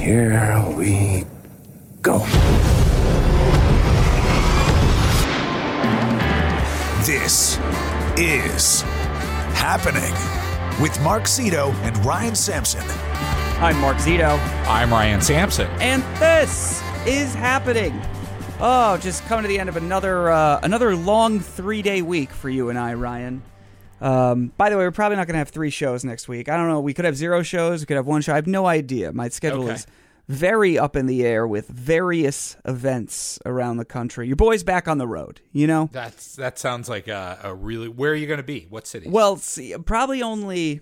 Here we go. This is happening with Mark Zito and Ryan Sampson. I'm Mark Zito, I'm Ryan Sampson. and this is happening. Oh, just coming to the end of another uh, another long three day week for you and I, Ryan. Um, by the way, we're probably not going to have three shows next week. I don't know. We could have zero shows. We could have one show. I have no idea. My schedule Okay. is very up in the air with various events around the country. Your boy's back on the road. You know. That's that sounds like a, a really. Where are you going to be? What city? Well, see, probably only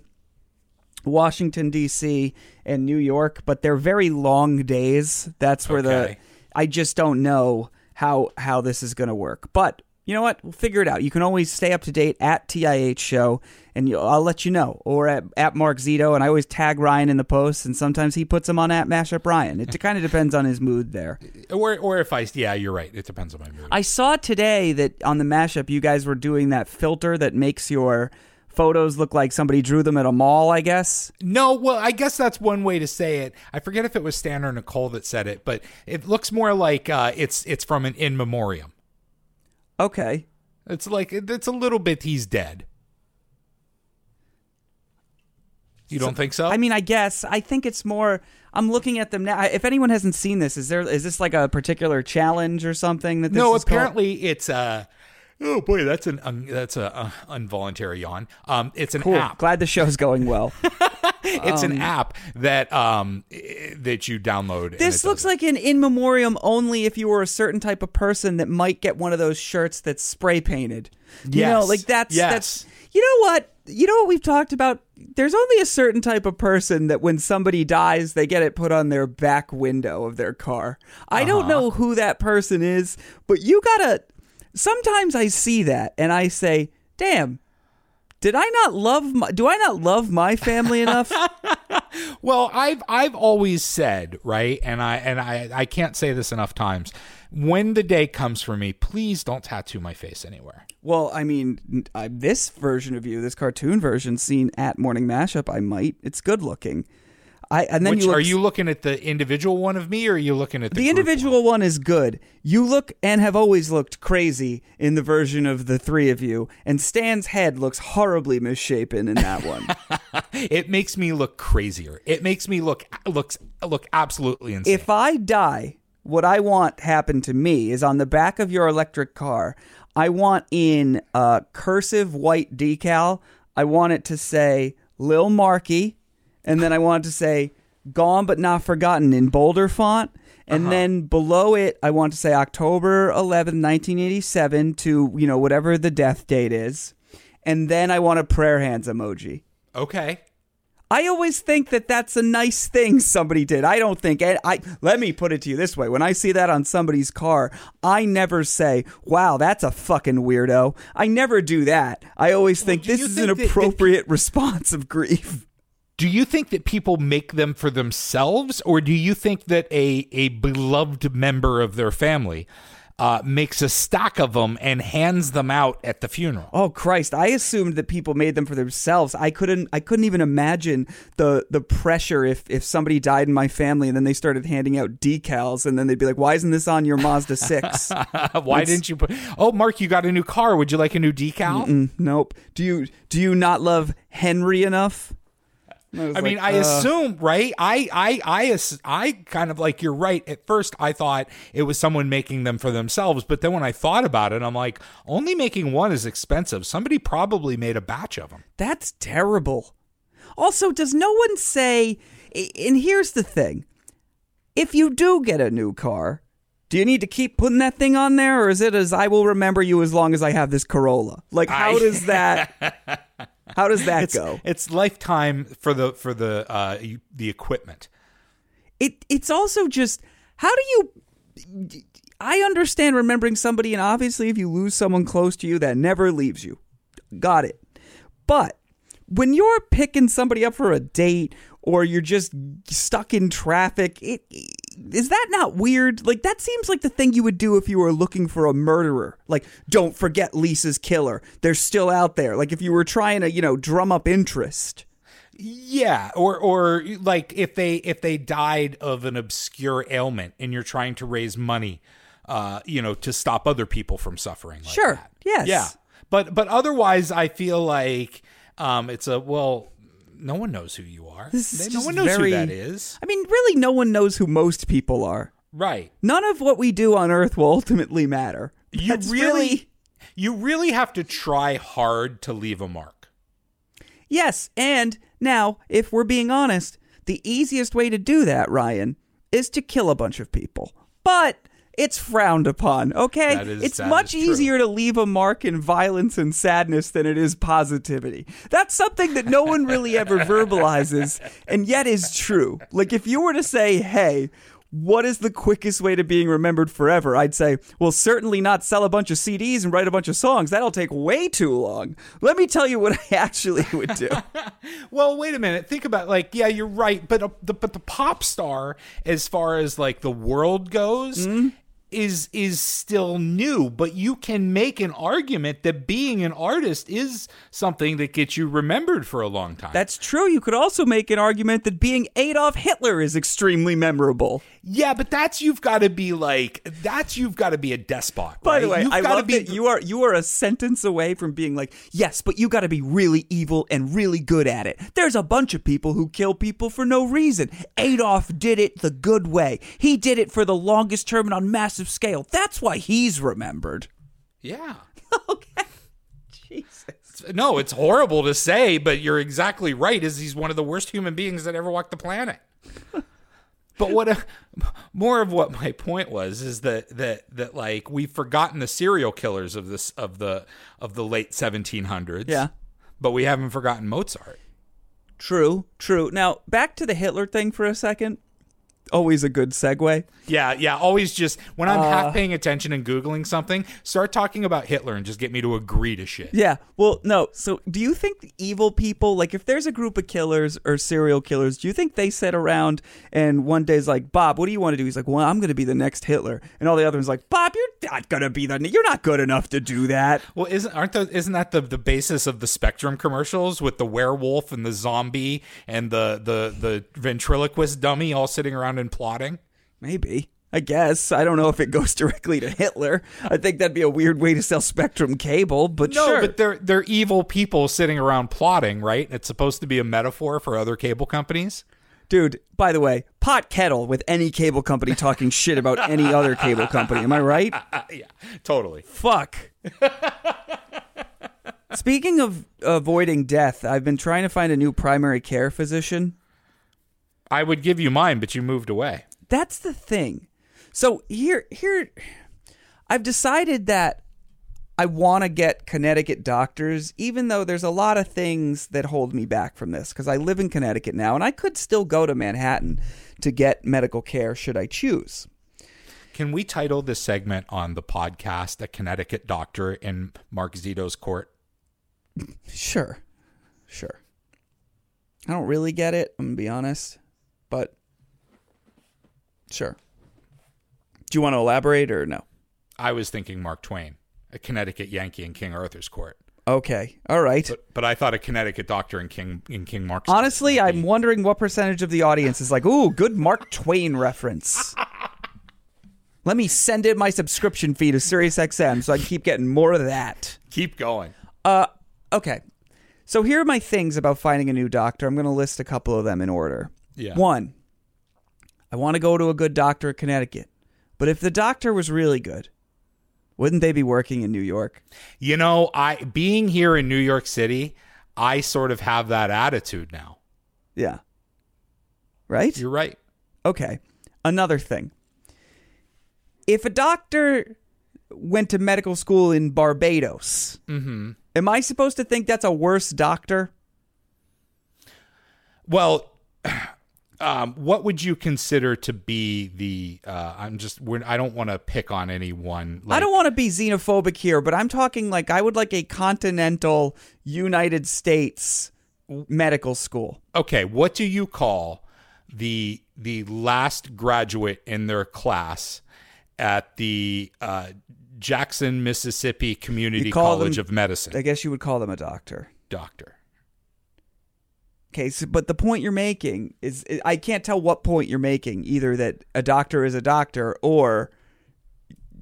Washington D.C. and New York, but they're very long days. That's where the I just don't know how how this is going to work. But you know what? We'll figure it out. You can always stay up to date at TIH Show, and you, I'll let you know, or at, at Mark Zito, and I always tag Ryan in the posts, and sometimes he puts them on at Mashup Ryan. It kind of depends on his mood there. or or if I yeah, you're right. It depends on my mood. I saw today that on the mashup, you guys were doing that filter that makes your photos look like somebody drew them at a mall. I guess. no, well, I guess that's one way to say it. I forget if it was Stan or Nicole that said it, but it looks more like uh, it's it's from an in memoriam. Okay. It's like it's a little bit. He's dead. You don't think so? I mean, I guess I think it's more. I'm looking at them now. If anyone hasn't seen this, is there is this like a particular challenge or something that this no. is called? Apparently, it's uh Oh boy, that's an un, that's a uh, involuntary yawn. Um, it's an Cool. app. Glad the show's going well. It's an app that um that you download. this looks like an in memoriam only if you were a certain type of person that might get one of those shirts that's spray painted. You know, Yes. like that's Yes. that's you know what? You know what we've talked about? There's only a certain type of person that when somebody dies, they get it put on their back window of their car. I don't Uh-huh. know who that person is, but you gotta sometimes I see that and I say, damn, did I not love my do I not love my family enough? Well, I've I've always said right, and I and I I can't say this enough times. When the day comes for me, please don't tattoo my face anywhere. Well, I mean, I, this version of you, this cartoon version, seen at Morning Mashup, I might. It's good looking. I and then Which you look, are you looking at the individual one of me, or are you looking at the, The individual one is good. You look and have always looked crazy in the version of the three of you, and Stan's head looks horribly misshapen in that one. one? It makes me look crazier. It makes me look looks look absolutely insane. if I die, what I want happen to me is on the back of your electric car. I want in uh, cursive white decal. I want it to say Lil Marky, and then I want to say Gone but Not Forgotten in bolder font. And uh-huh. then below it, I want to say October 11th, 1987 to, you know, whatever the death date is. And then I want a prayer hands emoji. okay, I always think that that's a nice thing somebody did. I don't think and I let me put it to you this way. When I see that on somebody's car, I never say, "Wow, that's a fucking weirdo." I never do that. I always think this is think an that- that- appropriate response of grief. Do you think that people make them for themselves, or do you think that a a beloved member of their family uh, makes a stack of them and hands them out at the funeral? Oh Christ, I assumed that people made them for themselves. I couldn't I couldn't even imagine the the pressure if if somebody died in my family and then they started handing out decals and then they'd be like, "Why isn't this on your Mazda 6?" Why didn't you put? Oh, Mark, you got a new car. Would you like a new decal? Nope. Do you do you not love Henry enough? Was I mean, I uh, assume, right? I, I, I, I kind of like you're right. At first, I thought it was someone making them for themselves, but then when I thought about it, I'm like, only making one is expensive. Somebody probably made a batch of them. That's terrible. Also, does no one say, and here's the thing if you do get a new car, do you need to keep putting that thing on there, or is it as I will remember you as long as I have this Corolla? Like, how I- does that? How does that It's, go? it's lifetime for the for the uh the equipment. It it's also just how do you? I understand remembering somebody, and obviously, if you lose someone close to you, that never leaves you. Got it. But when you're picking somebody up for a date or you're just stuck in traffic, it is that not weird? Like that seems like the thing you would do if you were looking for a murderer. Like don't forget Lisa's killer. They're still out there. Like if you were trying to, you know, drum up interest. Yeah, or or like if they if they died of an obscure ailment and you're trying to raise money, uh, you know, to stop other people from suffering. Like Sure, that. yes. Yeah, but but otherwise, I feel like um, it's a well. No one knows who you are. This is They- no one knows very- who that is. I mean, really, no one knows who most people are. Right. None of what we do on Earth will ultimately matter. You That's really, you really have to try hard to leave a mark. Yes, and now, if we're being honest, the easiest way to do that, Ryan, is to kill a bunch of people. But it's frowned upon, okay? Is- it's much easier to leave a mark in violence and sadness than it is positivity. That's something that no one really ever verbalizes, and yet is true. Like, if you were to say, hey, what is the quickest way to being remembered forever? I'd say, well, certainly not sell a bunch of CDs and write a bunch of songs. That'll take way too long. Let me tell you what I actually would do. Well, wait a minute. Think about like, yeah, you're right, but uh, the but the pop star, as far as like the world goes, Hmm? Is is still new. But you can make an argument that being an artist is something that gets you remembered for a long time. That's true. You could also make an argument that being Adolf Hitler is extremely memorable. yeah, but that's you've got to be like that's you've got to be a despot. By the way, You've I love that you are you are a sentence away from being like, yes, but you got to be really evil and really good at it. There's a bunch of people who kill people for no reason. Adolf did it the good way. He did it for the longest term and on massive scale. That's why he's remembered. yeah. Okay. Jesus. No, it's horrible to say, but you're exactly right. Is he's one of the worst human beings that ever walked the planet. but what a, more of what my point was is that that that like we've forgotten the serial killers of this of the of the late 1700s. Yeah. But we haven't forgotten Mozart. True, true. Now, back to the Hitler thing for a second. Always a good segue. Yeah, yeah. Always just when I'm Uh. half paying attention and googling something, start talking about Hitler and just get me to agree to shit. Yeah. Well, no. So, do you think the evil people, like if there's a group of killers or serial killers, do you think they sit around and one day's like, Bob, what do you want to do? He's like, Well, I'm going to be the next Hitler. And all the other ones like, Bob, you're not going to be the, you're not good enough to do that. Well, isn't aren't the isn't that the, the basis of the Spectrum commercials with the werewolf and the zombie and the the the ventriloquist dummy all sitting around and plotting? Maybe. I guess. I don't know if it goes directly to Hitler. I think that'd be a weird way to sell Spectrum cable, but No, sure. but they're they're evil people sitting around plotting, right? It's supposed to be a metaphor for other cable companies. Dude, by the way, pot kettle with any cable company talking shit about any other cable company. Am I right? yeah, totally. Fuck. Speaking of avoiding death, I've been trying to find a new primary care physician. I would give you mine, but you moved away. That's the thing. So here here I've decided that I want to get Connecticut doctors even though there's a lot of things that hold me back from this cuz I live in Connecticut now and I could still go to Manhattan to get medical care should I choose. Can we title this segment on the podcast "A Connecticut Doctor in Mark Zito's Court"? Sure. Sure. I don't really get it, I'm going to be honest, but sure. Do you want to elaborate or no? I was thinking Mark Twain, a Connecticut Yankee in King Arthur's Court. Okay. All right. But, but I thought a Connecticut doctor in King in King Mark's. Honestly, I'm wondering what percentage of the audience is like, "Ooh, good Mark Twain reference." Let me send in my subscription fee to SiriusXM so I can keep getting more of that. keep going. Uh, okay. So here are my things about finding a new doctor. I'm going to list a couple of them in order. Yeah. One, I want to go to a good doctor in Connecticut. But if the doctor was really good, wouldn't they be working in New York? You know, I being here in New York City, I sort of have that attitude now. Yeah. Right? You're right. Okay. Another thing. If a doctor went to medical school in Barbados, mm-hmm. am I supposed to think that's a worse doctor? Well, um, what would you consider to be the? Uh, I'm just. We're, I don't want to pick on anyone. I don't want to be xenophobic here, but I'm talking like I would like a continental United States medical school. Okay, what do you call the the last graduate in their class at the uh, Jackson, Mississippi Community College them- of Medicine? I guess you would call them a doctor. doctor. Okay, so, but the point you're making is I can't tell what point you're making. Either that a doctor is a doctor, or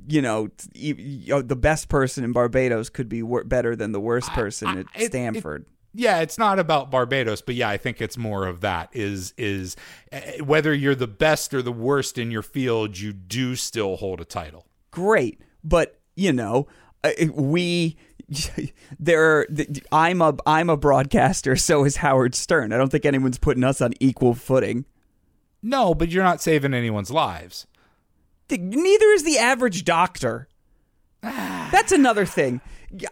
you know, y- the best person in Barbados could be better than the worst person I- at it- it- Stanford. yeah, it's not about Barbados, but yeah, I think it's more of that. Is is uh, whether you're the best or the worst in your field, you do still hold a title. Great, but you know, uh, we. There, I'm a I'm a broadcaster. So is Howard Stern. I don't think anyone's putting us on equal footing. No, but you're not saving anyone's lives. Neither is the average doctor. Ah. That's another thing.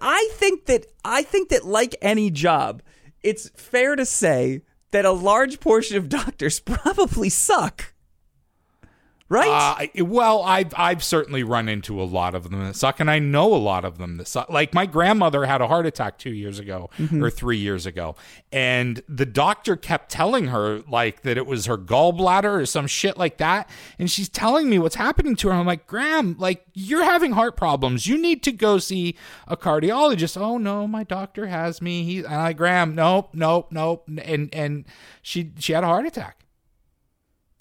I think that I think that like any job, it's fair to say that a large portion of doctors probably suck. Right? Uh, well, I've I've certainly run into a lot of them that suck, and I know a lot of them that suck. Like my grandmother had a heart attack two years ago or three years ago, and the doctor kept telling her like that it was her gallbladder or some shit like that, and she's telling me what's happening to her. I'm like, Gram, like you're having heart problems. You need to go see a cardiologist. Oh no, my doctor has me. He, and I, Gram, nope, nope, nope, and and she she had a heart attack,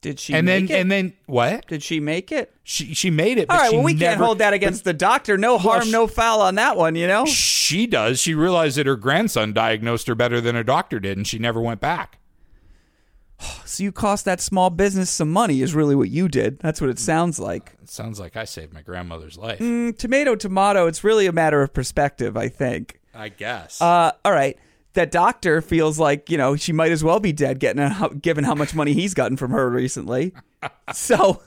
Did she and then make it? and then what? Did she make it? She she made it. But All right, she well we can't hold that against the doctor. No harm, sh- no foul on that one, you know? She does. She realized that her grandson diagnosed her better than a doctor did, and she never went back. So you cost that small business some money is really what you did. That's what it sounds like. It sounds like I saved my grandmother's life. Mm, tomato tomato, it's really a matter of perspective, I think. I guess. Uh, all right. That doctor feels like you know she might as well be dead, getting a, given how much money he's gotten from her recently. So,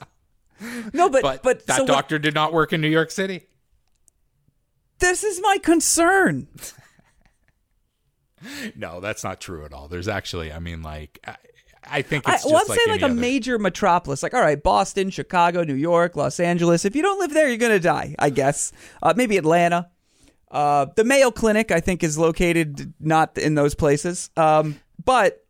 no, but but but, that so what- doctor did not work in New York City. this is my concern. No, that's not true at all. There's actually, I mean, like, I, I think I, it's well, just I'm like saying like a other- major metropolis, like all right, Boston, Chicago, New York, Los Angeles. If you don't live there, you're gonna die. I guess. Uh, maybe Atlanta. Uh, the Mayo Clinic, I think, is located not in those places. Um, but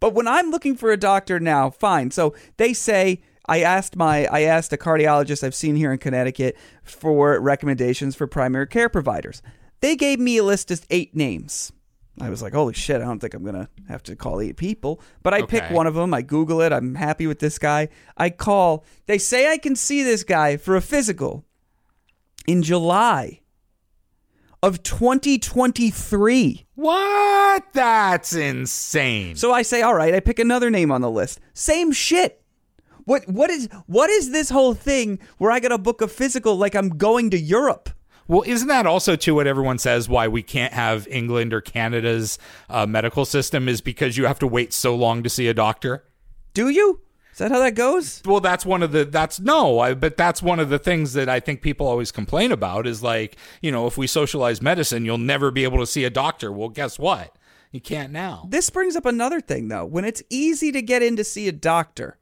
but when I'm looking for a doctor now, fine. So they say I asked my I asked a cardiologist I've seen here in Connecticut for recommendations for primary care providers. They gave me a list of eight names. I was like, holy shit, I don't think I'm gonna have to call eight people. But I pick one of them. I Google it. I'm happy with this guy. I call. They say I can see this guy for a physical in July of 2023. What? That's insane. So I say, all right, I pick another name on the list. Same shit. What what is what is this whole thing where I got to book a physical like I'm going to Europe? Well, isn't that also too what everyone says why we can't have England or Canada's uh, medical system is because you have to wait so long to see a doctor? Do you? Is that how that goes? Well, that's one of the that's no, I, but that's one of the things that I think people always complain about is like, you know, if we socialize medicine, you'll never be able to see a doctor. Well, guess what? You can't now. This brings up another thing though. When it's easy to get in to see a doctor,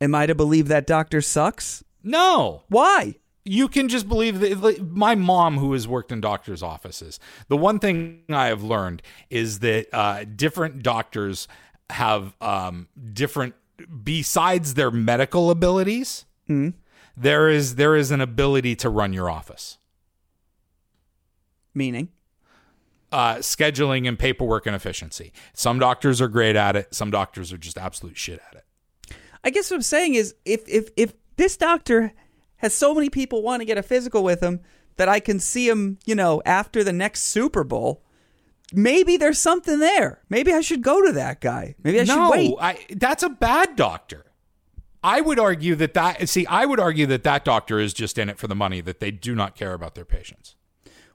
am I to believe that doctor sucks? No. Why? you can just believe that like, my mom who has worked in doctors offices the one thing i have learned is that uh, different doctors have um, different besides their medical abilities there is there is an ability to run your office. Meaning? uh, scheduling and paperwork and efficiency. Some doctors are great at it. Some doctors are just absolute shit at it. I guess what I'm saying is if if if this doctor has so many people want to get a physical with him that I can see him, you know, after the next Super Bowl, maybe there's something there. Maybe I should go to that guy. Maybe I no, should wait. I, that's a bad doctor. I would argue that that see, I would argue that that doctor is just in it for the money. That they do not care about their patients.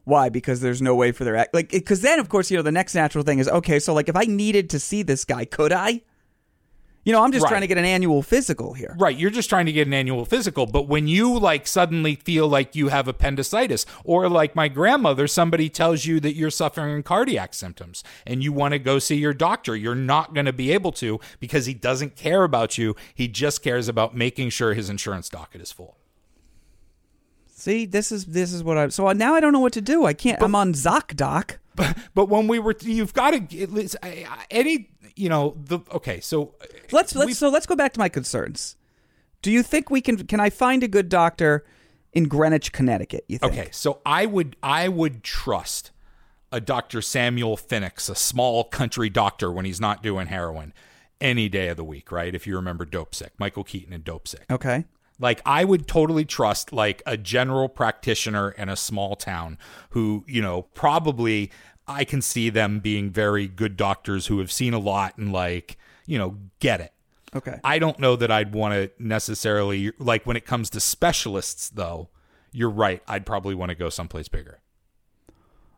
Why? Because there's no way for their act like because then of course you know the next natural thing is okay. So like if I needed to see this guy, could I? You know, I'm just Right. trying to get an annual physical here. Right, you're just trying to get an annual physical, but when you like suddenly feel like you have appendicitis or like my grandmother somebody tells you that you're suffering cardiac symptoms and you want to go see your doctor, you're not going to be able to because he doesn't care about you. He just cares about making sure his insurance docket is full. See, this is this is what I'm. So now I don't know what to do. I can't. I'm on ZocDoc. But but when we were you've got to at least I- I- any you know the okay, so Let's let's so let's go back to my concerns. Do you think we can? Can I find a good doctor in Greenwich, Connecticut? You think? Okay, so I would I would trust a Dr. Samuel Finnix, a small country doctor when he's not doing heroin, any day of the week, right? If you remember Dopesick, Michael Keaton and Dopesick. Okay. Like I would totally trust like a general practitioner in a small town who, you know, probably I can see them being very good doctors who have seen a lot and like, you know, get it. Okay. I don't know that I'd want to necessarily like when it comes to specialists though. You're right. I'd probably want to go someplace bigger.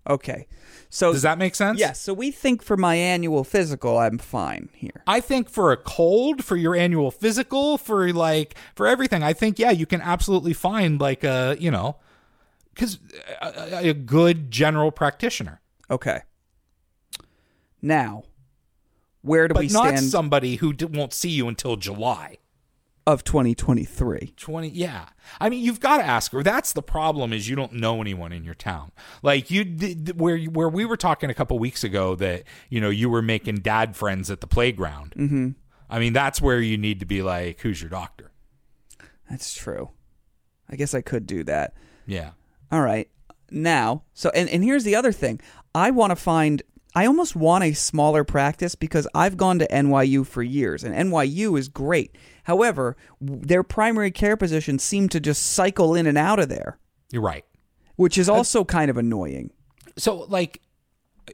Okay. So Does that make sense? Yes. So we think for my annual physical, I'm fine here. I think for a cold, for your annual physical, for like for everything, I think yeah, you can absolutely find like a you know, because uh, a, a good general practitioner, Okay. Now, where do but we not stand somebody who d- won't see you until July. Of 2023? 20 yeah i mean you've got to ask her that's the problem is you don't know anyone in your town like you did where where we were talking a couple weeks ago that you know you were making dad friends at the playground mm-hmm. i mean that's where you need to be like who's your doctor That's true. I guess I could do that. yeah All right. Now, so and and here's the other thing. I want to find I almost want a smaller practice because I've gone to NYU for years and NYU is great. However, their primary care physicians seem to just cycle in and out of there, you're right which is also kind of annoying. so like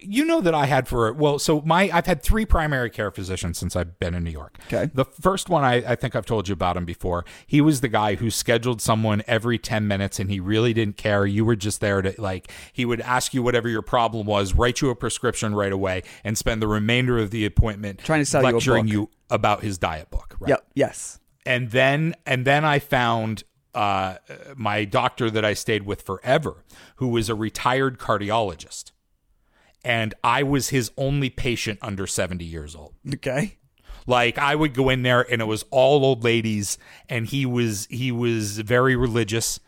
you know that I had for well, so my I've had three primary care physicians since I've been in New York. Okay. The first one I, I think I've told you about him before. He was the guy who scheduled someone every ten minutes and he really didn't care. You were just there to like he would ask you whatever your problem was, write you a prescription right away, and spend the remainder of the appointment Trying to sell you a lecturing book. you about his diet book. Right Yep. Yes. and then and then I found uh, my doctor that I stayed with forever, who was a retired cardiologist, and I was his only patient under seventy years old. Okay. Like I would go in there, and it was all old ladies, and he was he was very religious.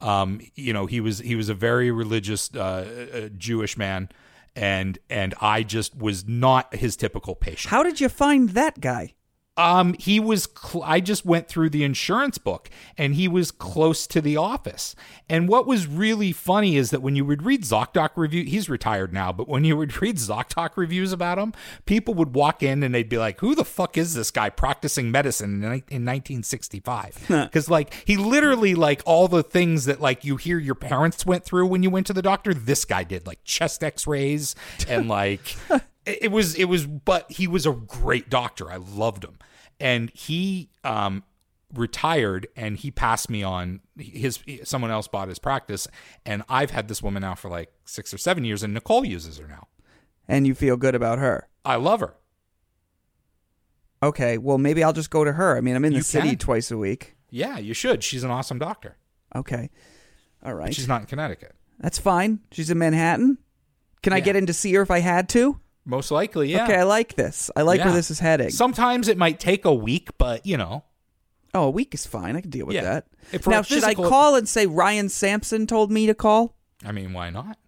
Um, you know, he was he was a very religious uh, uh, Jewish man, and and I just was not his typical patient. How did you find that guy? Um, he was. Cl- I just went through the insurance book, and he was close to the office. And what was really funny is that when you would read ZocDoc review, he's retired now, but when you would read ZocDoc reviews about him, people would walk in and they'd be like, "Who the fuck is this guy practicing medicine in, in 1965?" Because like he literally like all the things that like you hear your parents went through when you went to the doctor. This guy did like chest X-rays and like it was it was but he was a great doctor i loved him and he um retired and he passed me on his someone else bought his practice and i've had this woman now for like six or seven years and nicole uses her now And you feel good about her? i love her Okay. Well, maybe I'll just go to her. I mean, I'm in the You city can. twice a week. yeah you should she's an awesome doctor Okay. All right. she's not in connecticut That's fine. She's in Manhattan. Can I get in to see her if I had to? Most likely yeah Okay, I like this. I like where this is heading. sometimes it might take a week but you know oh, a week is fine. I can deal with Yeah. that. If now, should I call and say Ryan Sampson told me to call? i mean why not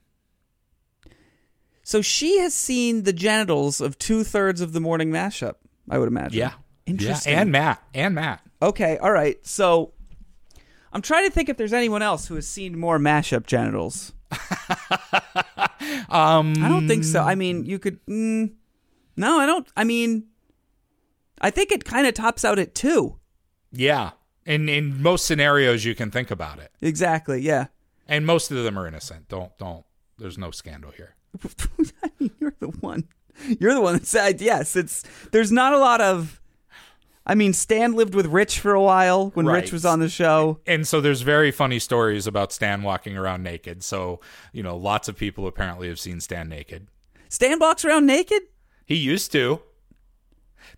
So she has seen the genitals of two thirds of the morning mashup. I would imagine. yeah Interesting. yeah and matt and matt Okay. All right. So I'm trying to think if there's anyone else who has seen more mashup genitals. um I don't think so. I mean, you could. Mm, no, I don't. I mean, I think it kind of tops out at two. Yeah. In in most scenarios you can think about it. Exactly. Yeah. And most of them are innocent. Don't don't there's no scandal here. I mean, you're the one. You're the one that said yes. It's there's not a lot of. I mean, Stan lived with Rich for a while when Right. Rich was on the show. And so there's very funny stories about Stan walking around naked. So, you know, lots of people apparently have seen Stan naked. Stan walks around naked. He used to.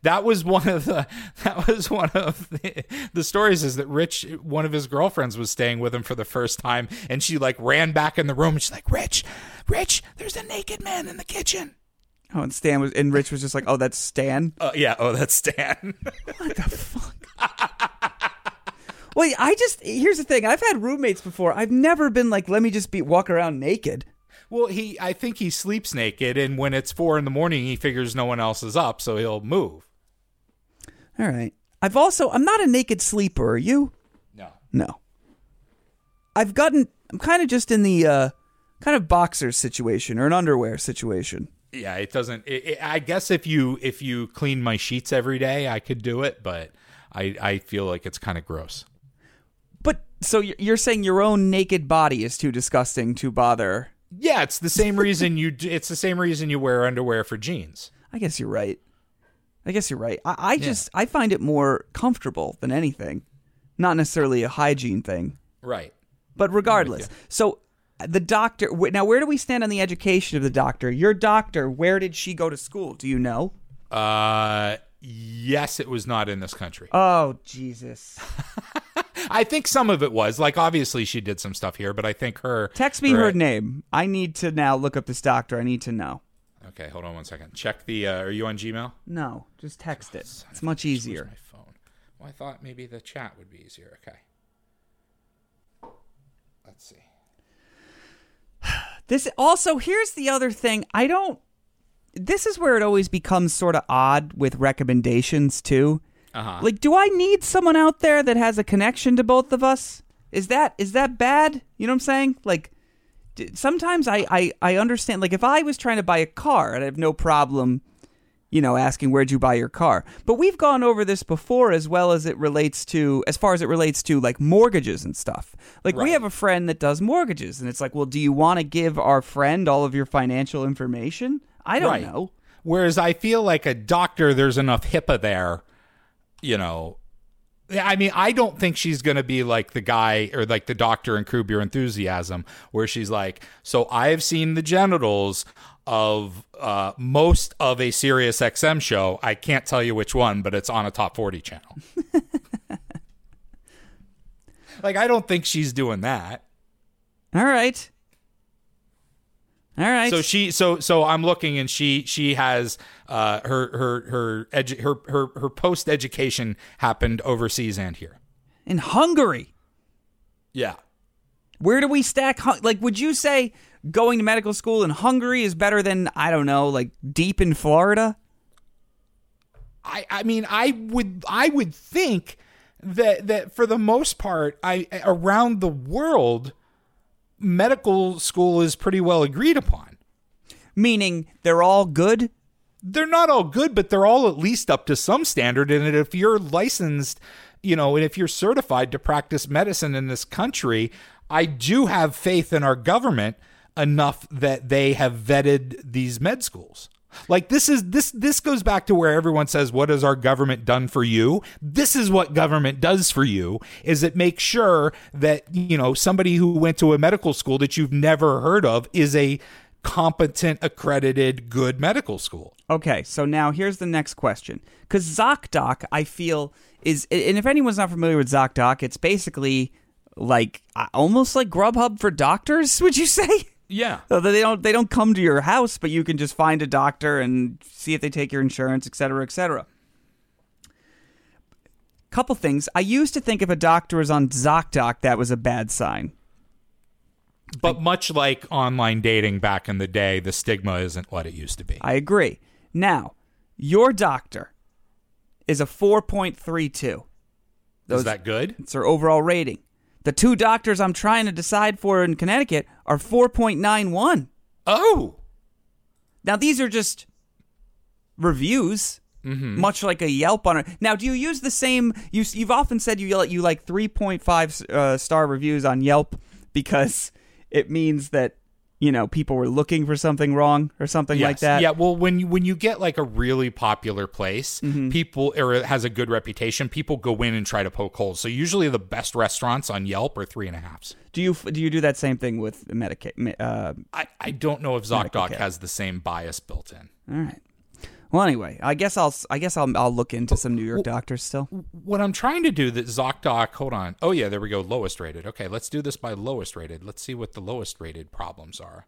That was one of the that was one of the, the stories is that Rich one of his girlfriends was staying with him for the first time and she like ran back in the room and she's like, "Rich, Rich, there's a naked man in the kitchen." Oh, and Stan was and Rich was just like, "Oh, that's Stan." Uh, yeah, oh, that's Stan. What the fuck? well, I just here's the thing. I've had roommates before. I've never been like, "Let me just be walk around naked." Well, he I think he sleeps naked, and when it's four in the morning, he figures no one else is up, so he'll move. All right. I've also I'm not a naked sleeper. Are you? No. No. I've gotten I'm kind of just in the uh kind of boxer situation or an underwear situation. Yeah, it doesn't. It, it, I guess if you if you clean my sheets every day, I could do it, but I I feel like it's kind of gross. But so you're saying your own naked body is too disgusting to bother? Yeah, it's the same reason you. It's the same reason you wear underwear for jeans. I guess you're right. I guess you're right. I, I just I find it more comfortable than anything, not necessarily a hygiene thing. Right. But regardless, so the doctor. Now, where do we stand on the education of the doctor? Your doctor. Where did she go to school? Do you know? Uh, yes, it was not in this country. Oh Jesus! I think some of it was like obviously she did some stuff here, but I think her Text me her name. I need to now look up this doctor. I need to know. Okay, hold on one second. Check the. Uh, are you on Gmail? No, just text it. It's much easier. my phone. Well, I thought maybe the chat would be easier. Okay. Let's see. This also here's the other thing. I don't. This is where it always becomes sort of odd with recommendations too. Uh-huh. Like, do I need someone out there that has a connection to both of us? Is that is that bad? You know what I'm saying? Like, d- sometimes I I I understand. Like, if I was trying to buy a car, I'd have no problem, you know, asking where'd you buy your car. But we've gone over this before, as well as it relates to as far as it relates to like mortgages and stuff. Like, we have a friend that does mortgages, and it's like, well, do you want to give our friend all of your financial information? I don't Right. know. Whereas I feel like a doctor, there's enough HIPAA there, you know. I mean, I don't think she's going to be like the guy or like the doctor in Curb Your Enthusiasm, where she's like, So I have seen the genitals of uh, most of a Sirius XM show. I can't tell you which one, but it's on a top 40 channel. like, I don't think she's doing that. All right. All right. So she so so I'm looking and she she has uh her her her edu- her her her post education happened overseas and here. in Hungary. Yeah. Where do we stack? Like, would you say going to medical school in Hungary is better than I don't know, like deep in Florida? I I mean I would I would think that that for the most part I around the world medical school is pretty well agreed upon. Meaning they're all good. they're not all good, but they're all at least up to some standard. And if you're licensed, you know, and if you're certified to practice medicine in this country, I do have faith in our government enough that they have vetted these med schools. Like this is this this goes back to where everyone says what has our government done for you? This is what government does for you is it makes sure that you know somebody who went to a medical school that you've never heard of is a competent accredited good medical school. Okay, so now here's the next question. Because ZocDoc, I feel, is, and if anyone's not familiar with ZocDoc, it's basically like uh, almost like Grubhub for doctors, would you say? Yeah. So they don't they don't come to your house, but you can just find a doctor and see if they take your insurance, et cetera, et cetera. Couple things. I used to think if a doctor was on ZocDoc, that was a bad sign. But much like online dating back in the day, the stigma isn't what it used to be. I agree. Now, your doctor is a 4.32. Is that good? It's their overall rating. The two doctors I'm trying to decide for in Connecticut are 4.91. Oh, Now, these are just reviews, much like a Yelp on it. Now, do you use the same? You, you've often said you you like 3.5 uh, star reviews on Yelp because it means that you know people were looking for something wrong or something like that. Yeah, well, when you when you get like a really popular place, Mm-hmm. people or it has a good reputation, people go in and try to poke holes. So usually the best restaurants on Yelp are three and a halfs. Do you do you do that same thing with Medicaid? Uh, I, I don't know if ZocDoc has the same bias built in. all right. Well, anyway, I guess I'll I guess I'll I'll look into some New York doctors still. What I'm trying to do that ZocDoc, hold on. Oh yeah, there we go. Lowest rated. Okay, let's do this by lowest rated. Let's see what the lowest rated problems are.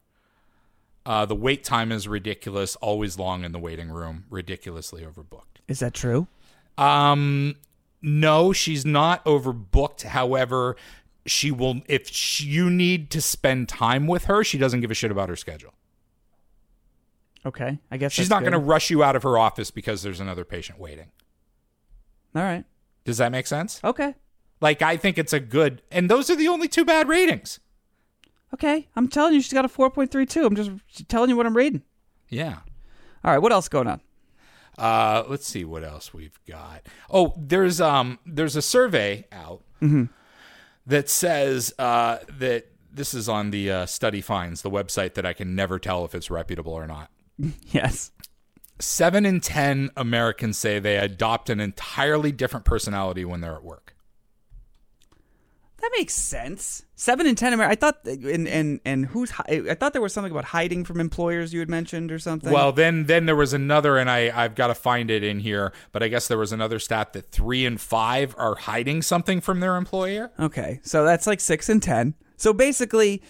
Uh, the wait time is ridiculous. Always long in the waiting room. Ridiculously overbooked. Is that true? Um, no, she's not overbooked. However, she will. If sh you need to spend time with her, she doesn't give a shit about her schedule. Okay, I guess She's not going to rush you out of her office because there's another patient waiting. All right. Does that make sense? Okay. Like, I think it's a good, and those are the only two bad ratings. Okay, I'm telling you, she's got a 4.32. I'm just telling you what I'm reading. Yeah. All right, what else going on? Uh, let's see what else we've got. Oh, there's um there's a survey out that says uh, that this is on the uh, Study Finds, the website that I can never tell if it's reputable or not. Yes. Seven in ten Americans say they adopt an entirely different personality when they're at work. That makes sense. Seven in ten Amer I thought, and and and who's? hi- I thought there was something about hiding from employers you had mentioned or something. Well, then then there was another, and I I've got to find it in here, but I guess there was another stat that three and five are hiding something from their employer. okay, so that's like six and ten. So basically,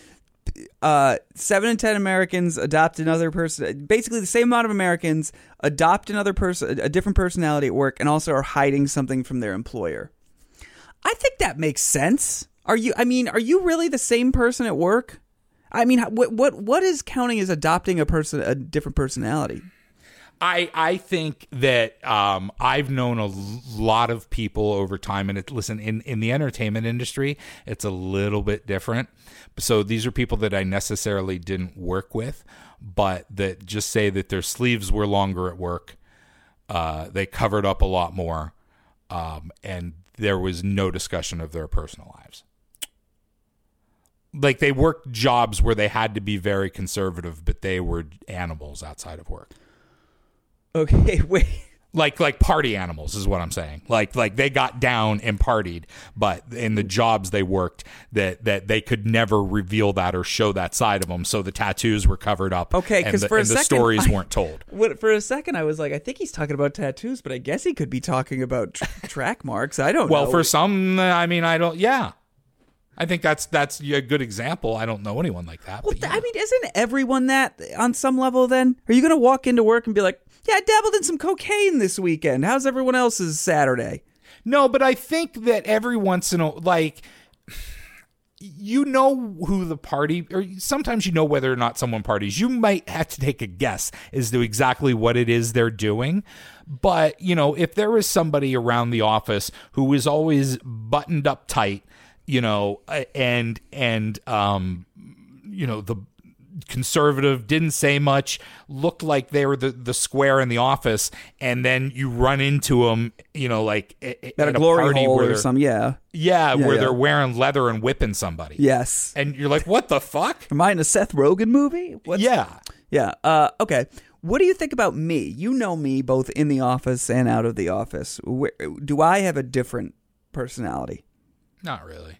uh, seven in ten Americans adopt another person. Basically, the same amount of Americans adopt another person, a different personality at work, and also are hiding something from their employer. I think that makes sense. Are you? I mean, are you really the same person at work? I mean, what what what is counting as adopting a person a different personality? I I think that um, I've known a lot of people over time, and it, listen in in the entertainment industry, it's a little bit different. So these are people that I necessarily didn't work with, but that just say that their sleeves were longer at work. Uh, they covered up a lot more, um, and there was no discussion of their personal lives. Like they worked jobs where they had to be very conservative, but they were animals outside of work Okay, wait. like like party animals is what I'm saying. Like like they got down and partied, but in the jobs they worked, that that they could never reveal that or show that side of them. So the tattoos were covered up. Okay, because for a and the stories I- weren't told. What, for a second, I was like, I think he's talking about tattoos, but I guess he could be talking about tr- track marks. I don't know. Well, know. for some, I mean, I don't. Yeah, I think that's that's a good example. I don't know anyone like that. Well, but yeah. I mean, isn't everyone that on some level? Then are you going to walk into work and be like, "Yeah, I dabbled in some cocaine this weekend. How's everyone else's Saturday?" No, but I think that every once in a like you know who the party or sometimes you know whether or not someone parties. You might have to take a guess as to exactly what it is they're doing. But, you know, if there is somebody around the office who is always buttoned up tight, you know, and and um you know, the conservative, didn't say much, looked like they were the, the square in the office, and then you run into them, you know, like a- At a glory party hole where or some, yeah, Yeah, where yeah. they're wearing leather and whipping somebody. yes. And you're like, what the fuck? Am I in a Seth Rogen movie? What's- yeah. yeah. Uh, okay. What do you think about me? You know me both in the office and out of the office. Where, do I have a different personality? Not really.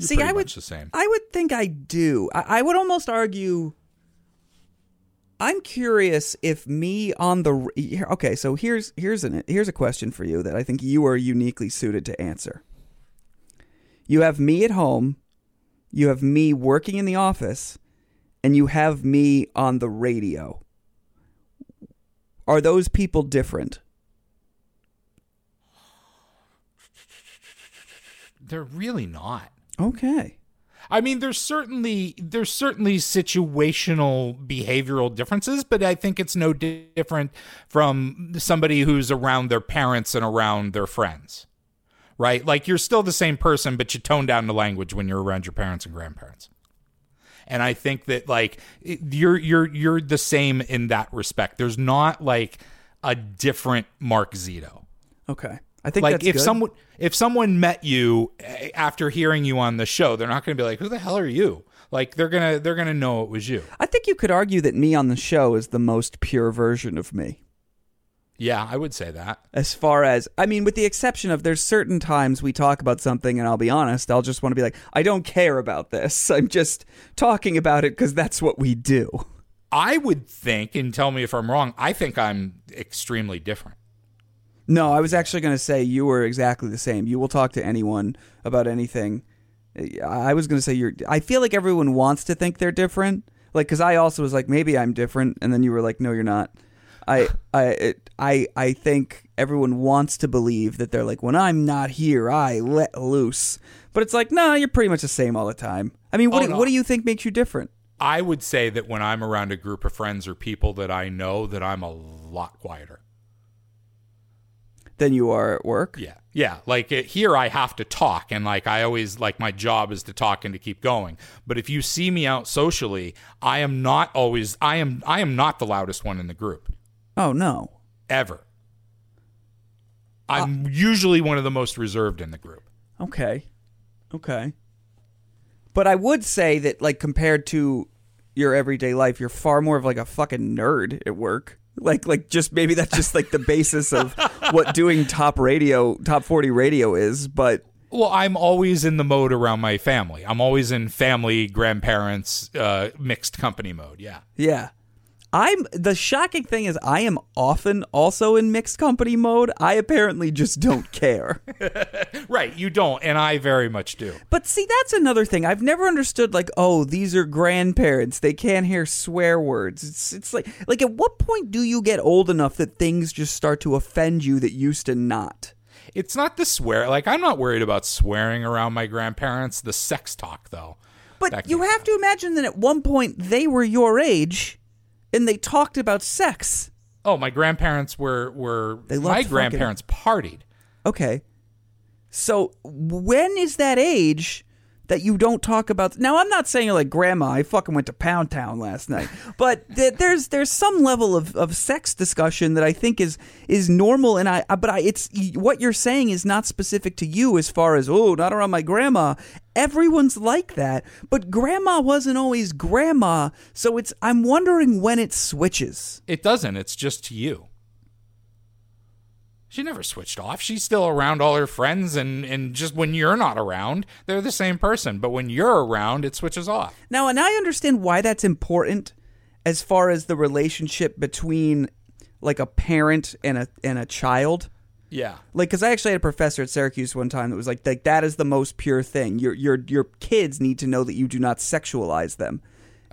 You're See, I would the same. I would think I do. I, I would almost argue. I'm curious if me on the okay. So here's here's an here's a question for you that I think you are uniquely suited to answer. You have me at home, you have me working in the office, and you have me on the radio. Are those people different? They're really not. Okay. I mean, there's certainly there's certainly situational behavioral differences, but I think it's no di- different from somebody who's around their parents and around their friends, right? Like you're still the same person, but you tone down the language when you're around your parents and grandparents. And I think that like you're you're you're the same in that respect. There's not like a different Mark Zito Okay. I think like that's if good. someone if someone met you eh, after hearing you on the show they're not going to be like who the hell are you like they're to they're going to know it was you I think you could argue that me on the show is the most pure version of me. yeah i would say that as far as I mean, with the exception of there's certain times we talk about something, and I'll be honest, I'll just want to be like, I don't care about this. I'm just talking about it because that's what we do. i would think and tell me if i'm wrong i think i'm extremely different No, I was actually going to say you were exactly the same. You will talk to anyone about anything. I was going to say you're. I feel like everyone wants to think they're different. Like, because I also was like, maybe I'm different, and then you were like, no, you're not. I, I, it, I, I think everyone wants to believe that they're like, when I'm not here, I let loose. But it's like, no, you're pretty much the same all the time. I mean, what, Oh, do, no. what do you think makes you different? i would say that when i'm around a group of friends or people that i know that i'm a lot quieter than you are at work. Yeah. Yeah. Like uh, here, I have to talk, and like I always like my job is to talk and to keep going. But if you see me out socially, I am not always. I am. I am not the loudest one in the group Oh no. ever. I'm usually one of the most reserved in the group. Okay. Okay. But I would say that like compared to your everyday life, you're far more of like a fucking nerd at work. Like like just maybe that's just like the basis of what doing top radio, top 40 radio is, but Well, I'm always in the mode around my family. I'm always in family, grandparents, uh, mixed company mode. Yeah. yeah. I'm the shocking thing is I am often also in mixed company mode. I apparently just don't care. Right. You don't, and I very much do. But see, that's another thing. I've never understood like, oh, these are grandparents. They can't hear swear words. It's it's like like at what point do you get old enough that things just start to offend you that used to not? It's not the swear. Like I'm not worried about swearing around my grandparents. The sex talk, though. But you have to imagine that at one point they were your age and they talked about sex. Oh, my grandparents were were They my fucking- grandparents partied. Okay. So when is that age that you don't talk about? Now I'm not saying like grandma. I fucking went to Pound Town last night, but th- there's there's some level of, of sex discussion that I think is is normal, and I but I it's what you're saying is not specific to you as far as oh not around my grandma. Everyone's like that, but grandma wasn't always grandma, so it's I'm wondering when it switches. It doesn't. It's just to you. She never switched off. She's still around all her friends, and, and just when you're not around, they're the same person. But when you're around, it switches off. Now, and I understand why that's important as far as the relationship between like a parent and a and a child. Yeah. Like, because I actually had a professor at Syracuse one time that was like, like that is the most pure thing. Your your your kids need to know that you do not sexualize them.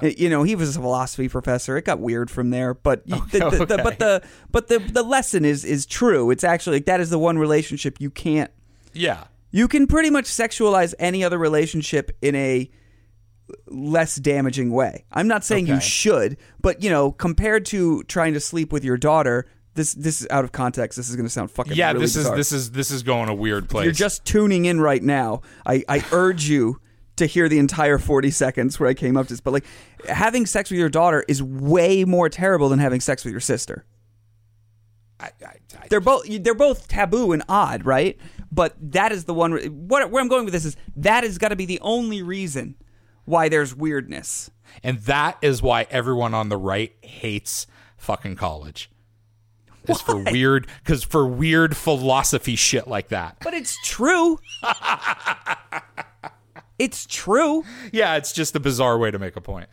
You know, he was a philosophy professor. It got weird from there, but the, the, the, but the but the the lesson is is true. It's actually like that is the one relationship you can't Yeah. you can pretty much sexualize any other relationship in a less damaging way. I'm not saying you should, but you know, compared to trying to sleep with your daughter, this this is out of context. This is going to sound fucking Yeah, really this bizarre. is this is this is going a weird place. You're just tuning in right now. I I urge you to hear the entire 40 seconds where I came up to this, but like having sex with your daughter is way more terrible than having sex with your sister. I, I, I, They're both they're both taboo and odd, right? But that is the one. What where I'm going with this is that has got to be the only reason why there's weirdness. and that is why everyone on the right hates fucking college. Is for weird because for weird philosophy shit like that. But it's true. it's true. Yeah, it's just a bizarre way to make a point.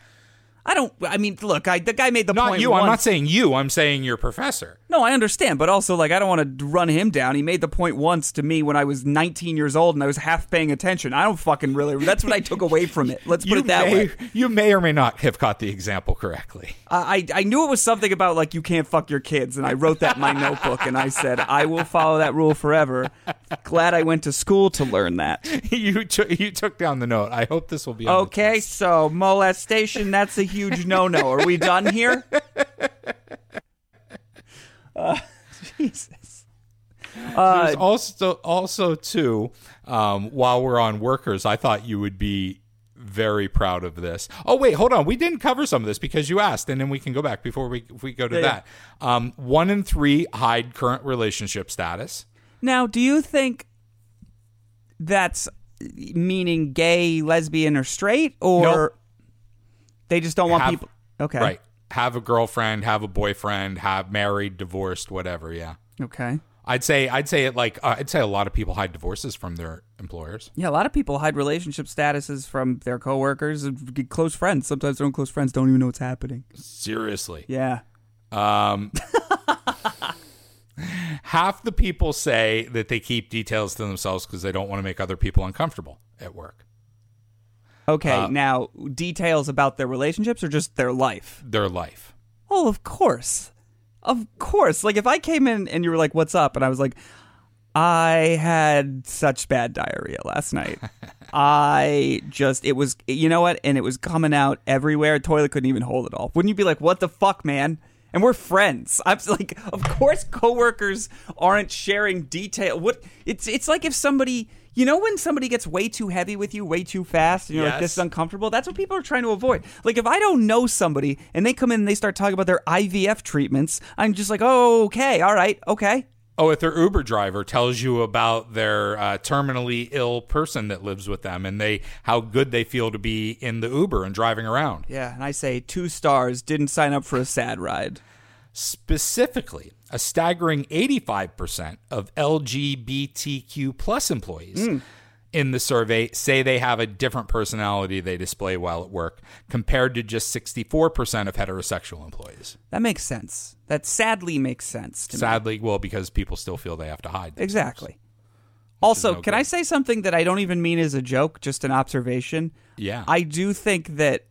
I don't. I mean, look. I the guy made the Not point. you. I'm not saying you. I'm saying your professor. No, I understand, but also like I don't want to run him down. He made the point once to me when I was 19 years old and I was half paying attention. I don't fucking really. That's what I took away from it. Let's put you it that may, way. You may or may not have caught the example correctly. I I I knew it was something about like you can't fuck your kids, and I wrote that in my notebook, and I said I will follow that rule forever. Glad I went to school to learn that. you took you took down the note. I hope this will be Okay, so molestation, that's a huge no no. Are we done here? Uh, Jesus. Uh, There's also also too. Um, while we're on workers, I thought you would be very proud of this. Oh wait, hold on. We didn't cover some of this because you asked, and then we can go back before we if we go to Yeah, that. Um, one in three hide current relationship status. Now, do you think that's meaning gay, lesbian, or straight, or Nope. They just don't want Have- people? Okay, Right. Have a girlfriend, have a boyfriend, have married, divorced, whatever. Yeah. Okay. I'd say I'd say it like uh, I'd say a lot of people hide divorces from their employers. Yeah, a lot of people hide relationship statuses from their coworkers and close friends. Sometimes their own close friends don't even know what's happening. Seriously. Yeah. Um, half the people say that they keep details to themselves because they don't want to make other people uncomfortable at work. Okay, Uh, now details about their relationships or just their life? Their life. Oh, of course. Of course. Like if I came in and you were like, "What's up?" and I was like, "I had such bad diarrhea last night. I just it was you know what? And it was coming out everywhere. Toilet couldn't even hold it all. Wouldn't you be like, "What the fuck, man?" and we're friends. I'm like, of course, coworkers aren't sharing detail. What it's it's like if somebody, you know, when somebody gets way too heavy with you, way too fast, and you're like, this is uncomfortable. That's what people are trying to avoid. Like, if I don't know somebody and they come in and they start talking about their IVF treatments, I'm just like, oh, okay, all right, okay. Oh, if their Uber driver tells you about their uh, terminally ill person that lives with them and they how good they feel to be in the Uber and driving around. Yeah, and I say two stars. Didn't sign up for a sad ride. Specifically, a staggering 85% of LGBTQ plus employees hmm. in the survey say they have a different personality they display while at work compared to just 64% of heterosexual employees. That makes sense. That sadly makes sense to me. Sadly, well, because people still feel they have to hide. themselves. Exactly. Also, no can good. I say something that I don't even mean as a joke, just an observation? Yeah. I do think that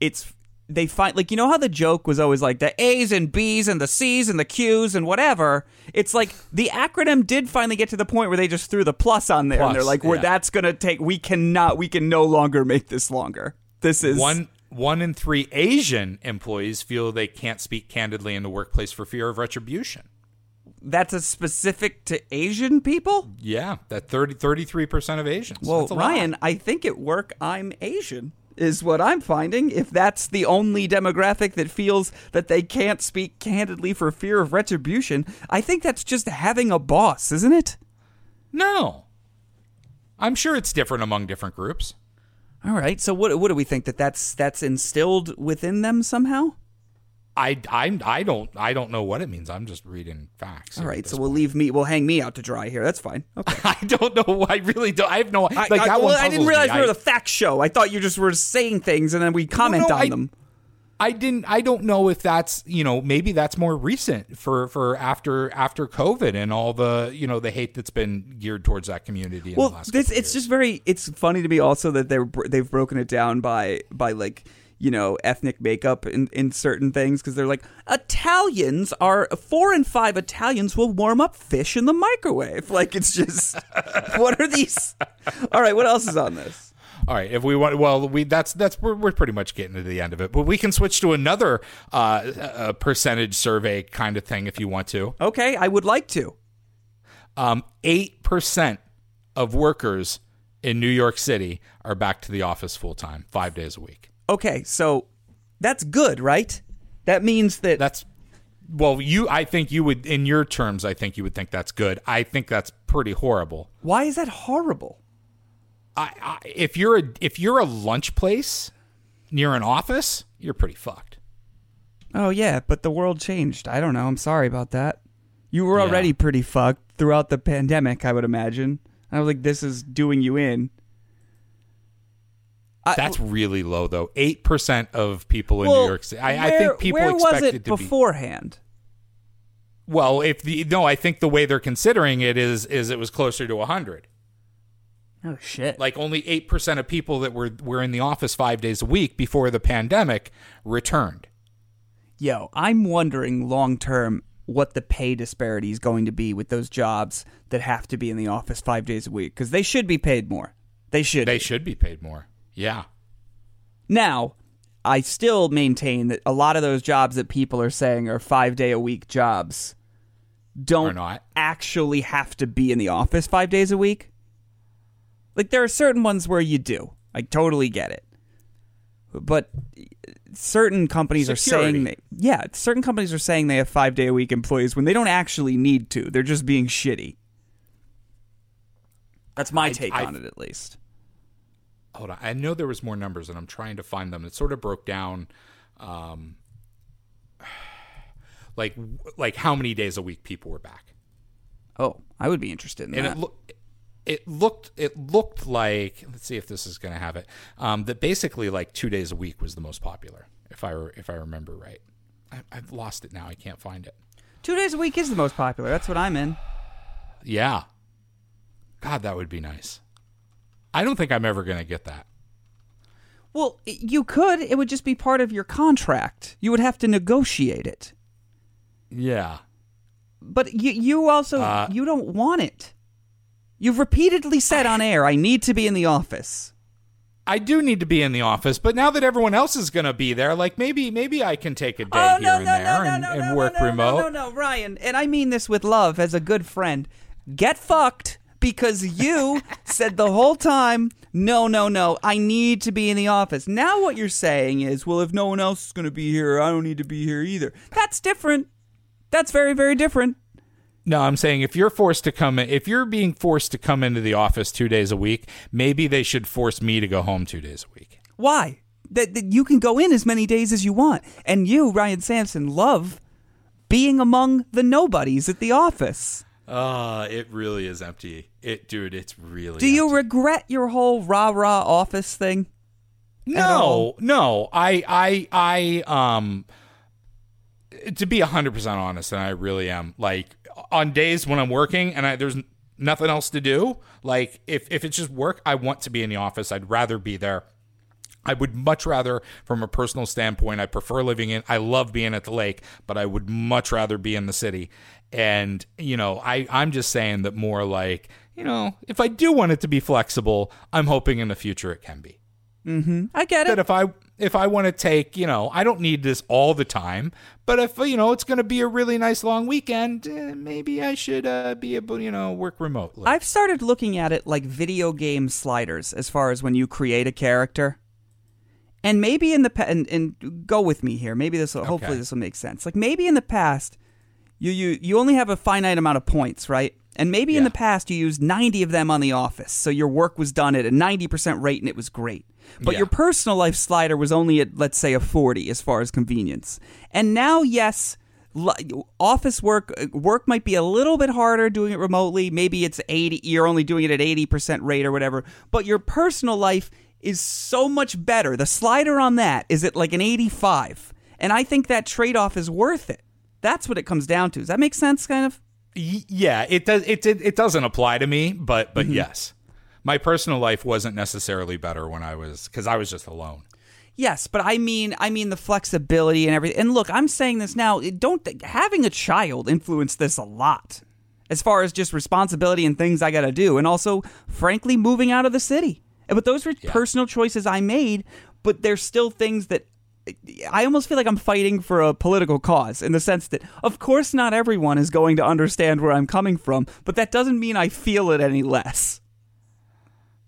it's they find like you know how the joke was always like the A's and B's and the C's and the Q's and whatever. It's like the acronym did finally get to the point where they just threw the plus on there and they're like, "We're yeah. that's gonna take. We cannot. We can no longer make this longer. This is One one in three Asian employees feel they can't speak candidly in the workplace for fear of retribution. That's a specific to Asian people. Yeah, that 30, 33% of Asians. Well, a lot. Ryan, I think at work I'm Asian. Is what I'm finding. If that's the only demographic that feels that they can't speak candidly for fear of retribution, I think that's just having a boss, isn't it? No. I'm sure it's different among different groups. All right. So what what do we think that that's that's instilled within them somehow? I, I, I don't I don't know what it means. I'm just reading facts. All right. So we'll point. leave me. We'll hang me out to dry here. That's fine. Okay. I don't know. I really don't. I have no. Like I, that I, well, I didn't realize me. we were the fact show. I thought you just were saying things and then we comment no, on I- them. I didn't. I don't know if that's you know maybe that's more recent for for after after COVID and all the you know the hate that's been geared towards that community. In well the last this it's years. just very it's funny to me also that they're they've broken it down by by like you know ethnic makeup in, in certain things because they're like italians are four and five italians will warm up fish in the microwave like it's just what are these all right what else is on this All right, if we want, well, we that's that's we're, we're pretty much getting to the end of it, but we can switch to another uh, uh, percentage survey kind of thing if you want to. okay i would like to Um, Eight percent of workers in New York City are back to the office full time, five days a week. Okay so that's good right that means that That's well, you. I think you would, in your terms, I think you would think that's good. I think that's pretty horrible. why is that horrible I, I, if you're a if you're a lunch place near an office, you're pretty fucked. Oh yeah, but the world changed. I don't know. I'm sorry about that. You were Yeah. already pretty fucked throughout the pandemic, I would imagine. I was like, this is doing you in. I- That's really low, though. Eight percent of people in well, New York City. I, I think people where was it, it to be. beforehand? Well, if the no, I think the way they're considering it is is it was closer to hundred. Oh shit! Like only eight percent of people that were were in the office five days a week before the pandemic returned. Yo, I'm wondering long term what the pay disparity is going to be with those jobs that have to be in the office five days a week because they should be paid more. They should. They should be paid more. Yeah. Now, I still maintain that a lot of those jobs that people are saying are five day a week jobs don't not. actually have to be in the office five days a week. Like there are certain ones where you do. I totally get it. But certain companies are saying they yeah, certain companies are saying they have five day a week employees when they don't actually need to. They're just being shitty. That's my take I- on it at least. Hold on. I know there was more numbers, and I'm trying to find them. It sort of broke down, um, like like how many days a week people were back, Oh, I would be interested in and that. it looked it looked it looked like let's see if this is going to have it. Um, that basically like two days a week was the most popular, if I if I remember right. I, I've lost it now. I can't find it. Two days a week is the most popular. That's what I'm in. Yeah, God, that would be nice. I don't think I'm ever going to get that. Well, you could. It would just be part of your contract. You would have to negotiate it. Yeah. But you, you also Uh, you don't want it. You've repeatedly said on air, "I need to be in the office." I do need to be in the office, but now that everyone else is going to be there, like maybe maybe I can take a day Oh here no and no there no no and, no and no work no, remote. No, no, no, Ryan, and I mean this with love as a good friend. Get fucked because you said the whole time, no, no, no, I need to be in the office. Now what you're saying is, well, if no one else is going to be here, I don't need to be here either. That's different. That's very, very different. No, I'm saying if you're forced to come in, if you're being forced to come into the office two days a week, maybe they should force me to go home two days a week. Why? That, that you can go in as many days as you want, and you, Ryan Sampson, love being among the nobodies at the office. Uh, it really is empty. It, dude, it's really. Do you regret your whole rah rah office thing? No, no. I, I, I, um, to be hundred percent honest, and I really am. Like on days when I'm working and I, there's nothing else to do, like if if it's just work, I want to be in the office. I'd rather be there. I would much rather, from a personal standpoint, I prefer living in. I love being at the lake, but I would much rather be in the city. And you know, I I'm just saying that more like you know, if I do want it to be flexible, I'm hoping in the future it can be Mm-hmm. I get that it. if I if I want to take, you know, I don't need this all the time, but if you know it's going to be a really nice long weekend, eh, maybe I should uh, be able, you know, work remotely. I've started looking at it like video game sliders as far as when you create a character. And maybe in the pa- and, and go with me here. Maybe this will hopefully this will make sense. Like maybe in the past you you you only have a finite amount of points, right? And maybe in the past you used 90 of them on the office. So your work was done at a 90% rate and it was great. But Yeah. your personal life slider was only at let's say a 40 as far as convenience. And now yes, office work uh, work might be a little bit harder doing it remotely. Maybe it's 80 you're only doing it at 80% rate or whatever. But your personal life is so much better. The slider on that is at like an 85. And I think that trade-off is worth it. That's what it comes down to. Does that make sense kind of? Yeah, it does. It did. It doesn't apply to me, but but mm-hmm. yes, my personal life wasn't necessarily better when I was because I was just alone. Yes, but I mean, I mean the flexibility and everything. And look, I'm saying this now. it Don't having a child influenced this a lot, as far as just responsibility and things I got to do, and also, frankly, moving out of the city. But those were personal choices I made. But there's still things that I almost feel like I'm fighting for a political cause in the sense that, of course, not everyone is going to understand where I'm coming from, but that doesn't mean I feel it any less.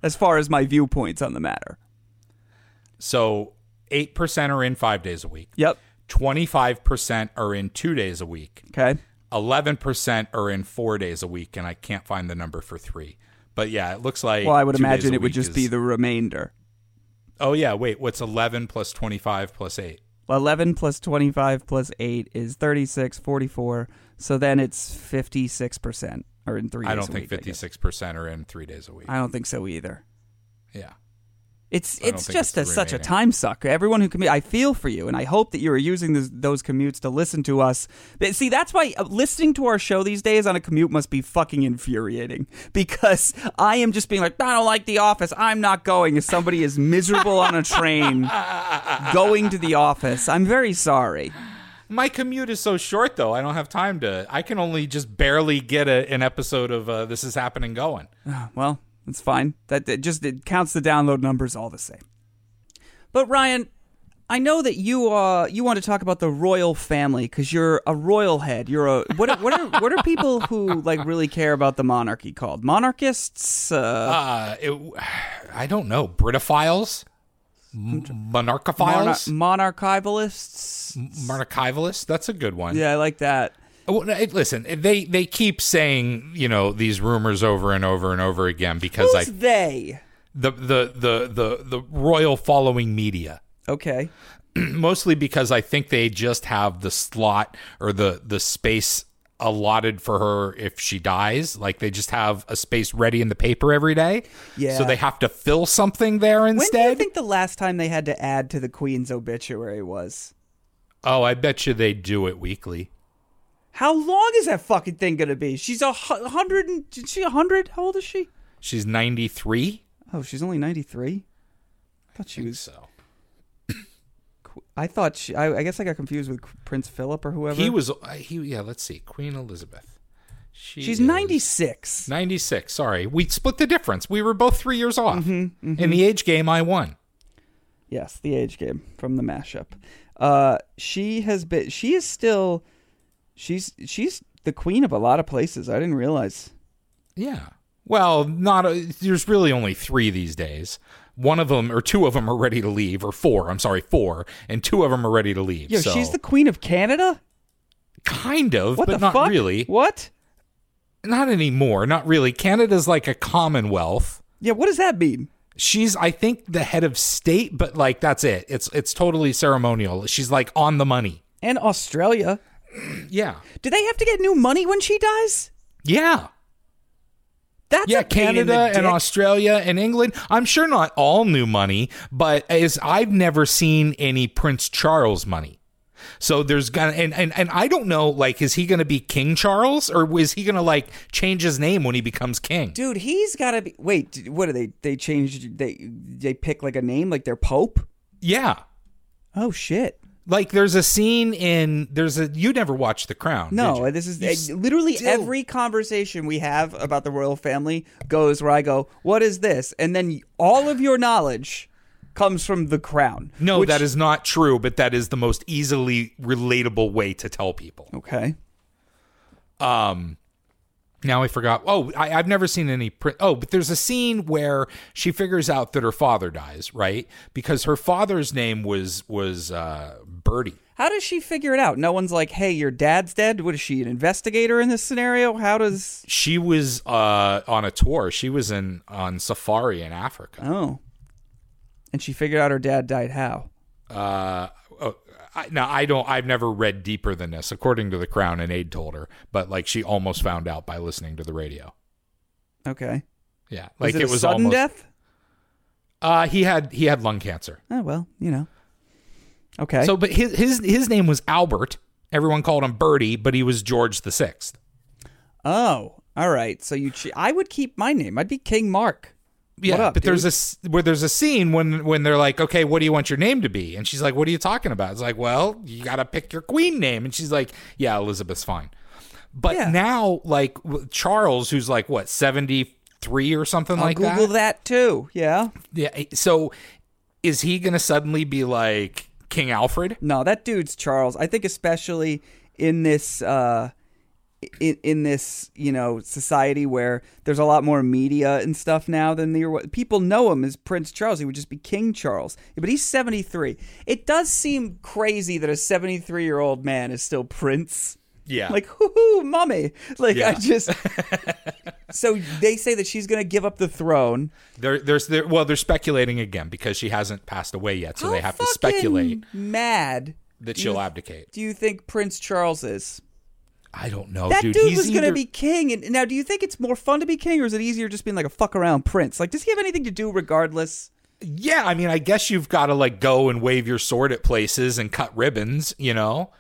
As far as my viewpoints on the matter. So eight percent are in five days a week. Yep. Twenty five percent are in two days a week. Okay. Eleven percent are in four days a week, and I can't find the number for three. But yeah, it looks like. Well, I would imagine it would just is- be the remainder. Oh yeah, wait. What's eleven plus twenty five plus eight? 11 plus 25 plus 8 is 36, 44. So then it's 56% or in three I days don't a think week, I fifty guess. six percent are in three days a week. I don't think so either. yeah. It's it's just it's a, such a time suck. Everyone who commute, I feel for you, and I hope that you are using those, those commutes to listen to us. But see, that's why uh, listening to our show these days on a commute must be fucking infuriating because I am just being like, I don't like the office. I'm not going. If somebody is miserable on a train going to the office, I'm very sorry. My commute is so short, though. I don't have time to. I can only just barely get a, an episode of uh, This Is Happening going. Well, it's fine. That it just it counts the download numbers all the same. But Ryan, I know that you uh you want to talk about the royal family because you're a royal head. You're a what are, what are what are people who like really care about the monarchy called? Monarchists? Uh, Uh, it, I don't know. Britophiles? Monarchophiles? monar- monarchivalists? Monarchivalists? That's a good one. Yeah, I like that. Well, listen, they they keep saying you know these rumors over and over and over again because Who's I they? the the the the the royal following media. Okay. mostly because I think they just have the slot or the the space allotted for her if she dies. Like they just have a space ready in the paper every day. Yeah. So they have to fill something there When do you instead. think the last time they had to add to the queen's obituary was? oh, I bet you they do it weekly. How long is that fucking thing gonna be? She's a hundred and is she a hundred? How old is she? She's 93. Oh, she's only 93? I thought she was. So I thought she. I, I guess I got confused with Prince Philip or whoever. he was uh, he yeah, let's see. Queen Elizabeth. She She's 96. 96. Sorry. We split the difference. We were both three years off. Mm-hmm, In the age game, I won. Yes, the age game from the mashup. Uh, she has been. She is still. She's she's the queen of a lot of places. I didn't realize. Yeah. Well, not a, there's really only three these days. One of them or two of them are ready to leave, or four. I'm sorry, four, and two of them are ready to leave. Yo, so, she's the queen of Canada. kind of, What but the not fuck? really. What? Not anymore. Not really. Canada's like a commonwealth. Yeah, what does that mean? She's, I think, the head of state, but like that's it. It's it's totally ceremonial. She's like on the money. And Australia. Yeah. Do they have to get new money when she dies? Yeah. That's Yeah, a pain in Canada and. Australia and England. I'm sure not all new money, but as I've never seen any Prince Charles money. So there's gonna and, and and I don't know, like, is he gonna be King Charles or is he gonna like change his name when he becomes king? Dude, he's got to be. Wait, what are they? They changed. They they pick like a name, like their pope. Yeah. Oh shit! Like there's a scene in there's a you never watched The Crown. No, this is literally still- every conversation we have about the royal family goes where I go, "What is this?" And then all of your knowledge comes from the crown. No, which- that is not true, but that is the most easily relatable way to tell people. okay. Um, now I forgot. Oh, I, I've never seen any. print. oh, but there's a scene where she figures out that her father dies, right? Because her father's name was was uh, Bertie. How does she figure it out? No one's like, "Hey, your dad's dead." What is she, an investigator in this scenario? How does? She was uh, on a tour. She was in on safari in Africa. Oh, and she figured out her dad died. How? Uh, I, now I don't. I've never read deeper than this, according to the Crown, An aide told her. But like, she almost found out by listening to the radio. Okay. Yeah, Was like it, a was sudden almost. death? Uh, he had he had lung cancer. Oh well, you know. Okay. So, but his his his name was Albert. Everyone called him Bertie, but he was George the Sixth. oh, all right. So you, ch- I would keep my name. I'd be King Mark. Yeah, up, but there's dude? a s- where there's a scene when when they're like, okay, what do you want your name to be? And she's like, what are you talking about? It's like, well, you got to pick your queen name. And she's like, yeah, Elizabeth's fine. But Yeah. now, like Charles, who's like what seventy three or something I'll like Google that. Google that too. Yeah. Yeah. So, is he gonna suddenly be like King Alfred? No, that dude's Charles. I think especially in this uh in, in this, you know, society where there's a lot more media and stuff now than was. People know him as Prince Charles. He would just be King Charles. But he's 73. It does seem crazy that a 73 year old man is still Prince. Yeah. Like, hoo hoo, mommy. Like, I just. so they say that she's going to give up the throne. They're, there's, they're, well, they're speculating again because she hasn't passed away yet, so How they have to speculate Mad. that she'll you- abdicate. Do you think Prince Charles is? I don't know, that dude. dude, He's was going to be king. And now, do you think it's more fun to be king, or is it easier just being like a fuck around prince? Like, does he have anything to do regardless? Yeah, I mean, I guess you've got to like go and wave your sword at places and cut ribbons, you know.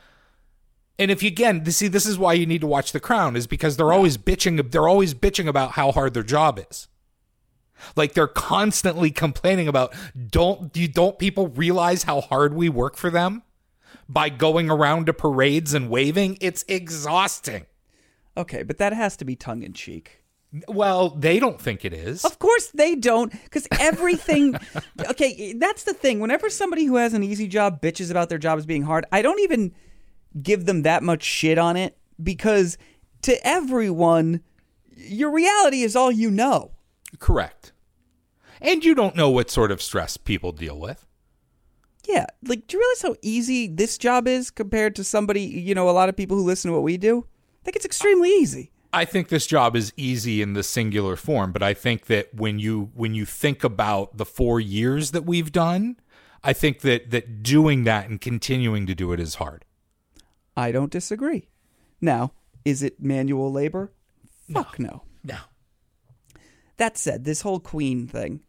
And if you again, see, this is why you need to watch The Crown, is because they're always bitching. They're always bitching about how hard their job is. Like they're constantly complaining about don't you don't people realize how hard we work for them by going around to parades and waving? It's exhausting. Okay, but that has to be tongue in cheek. Well, they don't think it is. Of course they don't, because everything. okay, that's the thing. Whenever somebody who has an easy job bitches about their job as being hard, I don't even give them that much shit on it because to everyone, your reality is all you know. Correct. And you don't know what sort of stress people deal with. Yeah, like, do you realize how easy this job is compared to somebody, you know, a lot of people who listen to what we do? I think it's extremely easy. I think this job is easy in the singular form, but I think that when you when you think about the 4 years that we've done, I think that that doing that and continuing to do it is hard. I don't disagree. Now, is it manual labor? Fuck no. No. That said, this whole queen thing.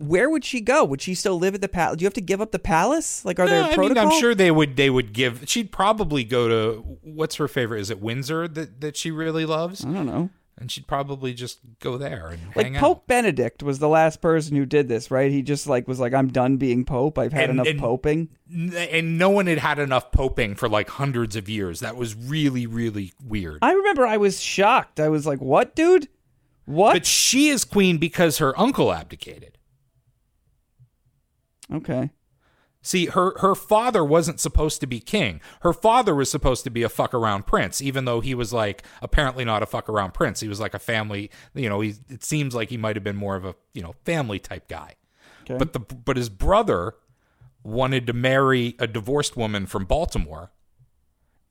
Where would she go? Would she still live at the palace? Do you have to give up the palace? Like, are No, there I mean, I'm sure they would they would give she'd probably go to what's her favorite? Is it Windsor that that she really loves? I don't know. and she'd probably just go there and Like Pope out. Benedict was the last person who did this, right? He just like was like, "I'm done being Pope. I've had And- enough and- poping." And no one had had enough poping for like hundreds of years. That was really, really weird. I remember I was shocked. I was like, "What, dude? What?" But she is queen because her uncle abdicated. Okay. See, her her father wasn't supposed to be king. Her father was supposed to be a fuck around prince, even though he was like apparently not a fuck around prince. He was like a family. You know, he it seems like he might have been more of a you know family type guy. Okay. But the but his brother wanted to marry a divorced woman from Baltimore,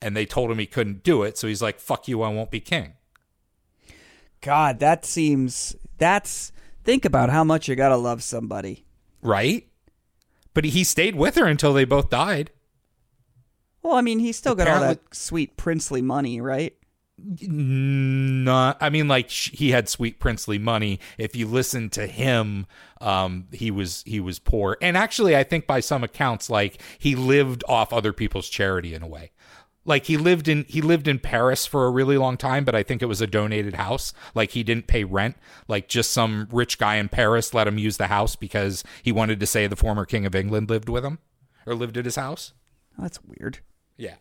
and they told him he couldn't do it. So he's like, "Fuck you, I won't be king." God, that seems that's think about how much you got to love somebody. Right? But he stayed with her until they both died. Well, I mean, he still got all Apparently- that sweet princely money, right? not i mean like sh- he had sweet princely money if you listen to him um he was he was poor and actually i think by some accounts like he lived off other people's charity in a way like he lived in he lived in paris for a really long time but i think it was a donated house like he didn't pay rent like just some rich guy in paris let him use the house because he wanted to say the former king of england lived with him or lived at his house Oh, that's weird. yeah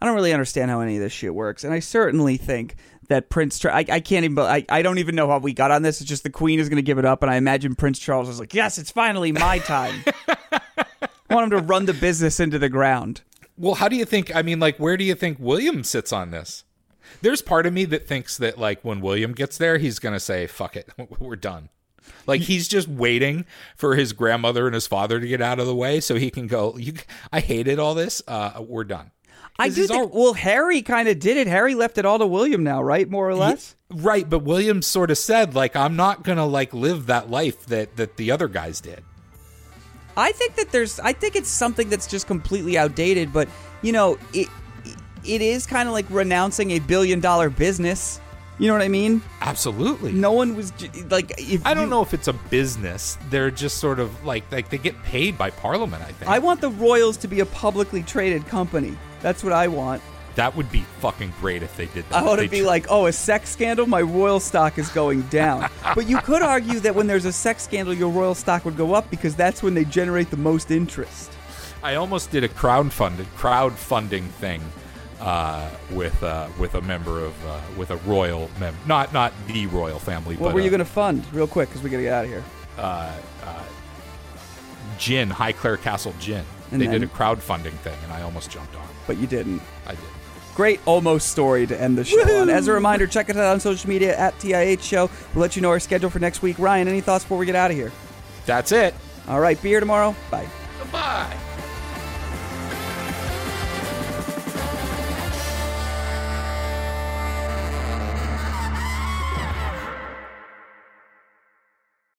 I don't really understand how any of this shit works, and I certainly think that Prince. I, I can't even. I, I don't even know how we got on this. It's just the Queen is going to give it up, and I imagine Prince Charles is like, "Yes, it's finally my time." I want him to run the business into the ground. Well, how do you think? I mean, like, where do you think William sits on this? There's part of me that thinks that, like, when William gets there, he's going to say, fuck it, we're done. Like, he's just waiting for his grandmother and his father to get out of the way so he can go, you, I hated all this. Uh, we're done. I do think. all- well, Harry kind of did it. Harry left it all to William now, right? More or less. Right, but William sort of said, like, I'm not going to, like, live that life that, that the other guys did. I think that there's. I think it's something that's just completely outdated. But you know, it it is kind of like renouncing a billion dollar business. You know what I mean? Absolutely. No one was like. If I don't you- know if it's a business. They're just sort of like like they get paid by Parliament. I think I want the Royals to be a publicly traded company. That's what I want. That would be fucking great if they did that. I want to be tr- like, oh, a sex scandal, my royal stock is going down. but you could argue that when there's a sex scandal, your royal stock would go up because that's when they generate the most interest. I almost did a crowdfunded crowdfunding thing uh, with uh, with a member of uh, with a royal mem not not the royal family. What but were you uh, going to fund, real quick, because we got to get out of here? gin Highclere Castle gin. And they then- did a crowdfunding thing, and I almost jumped on. But you didn't. I did. Great almost story to end the show on. As a reminder, check us out on social media at TIH Show. We'll let you know our schedule for next week. Ryan, any thoughts before we get out of here? That's it. All right, be here tomorrow. Bye.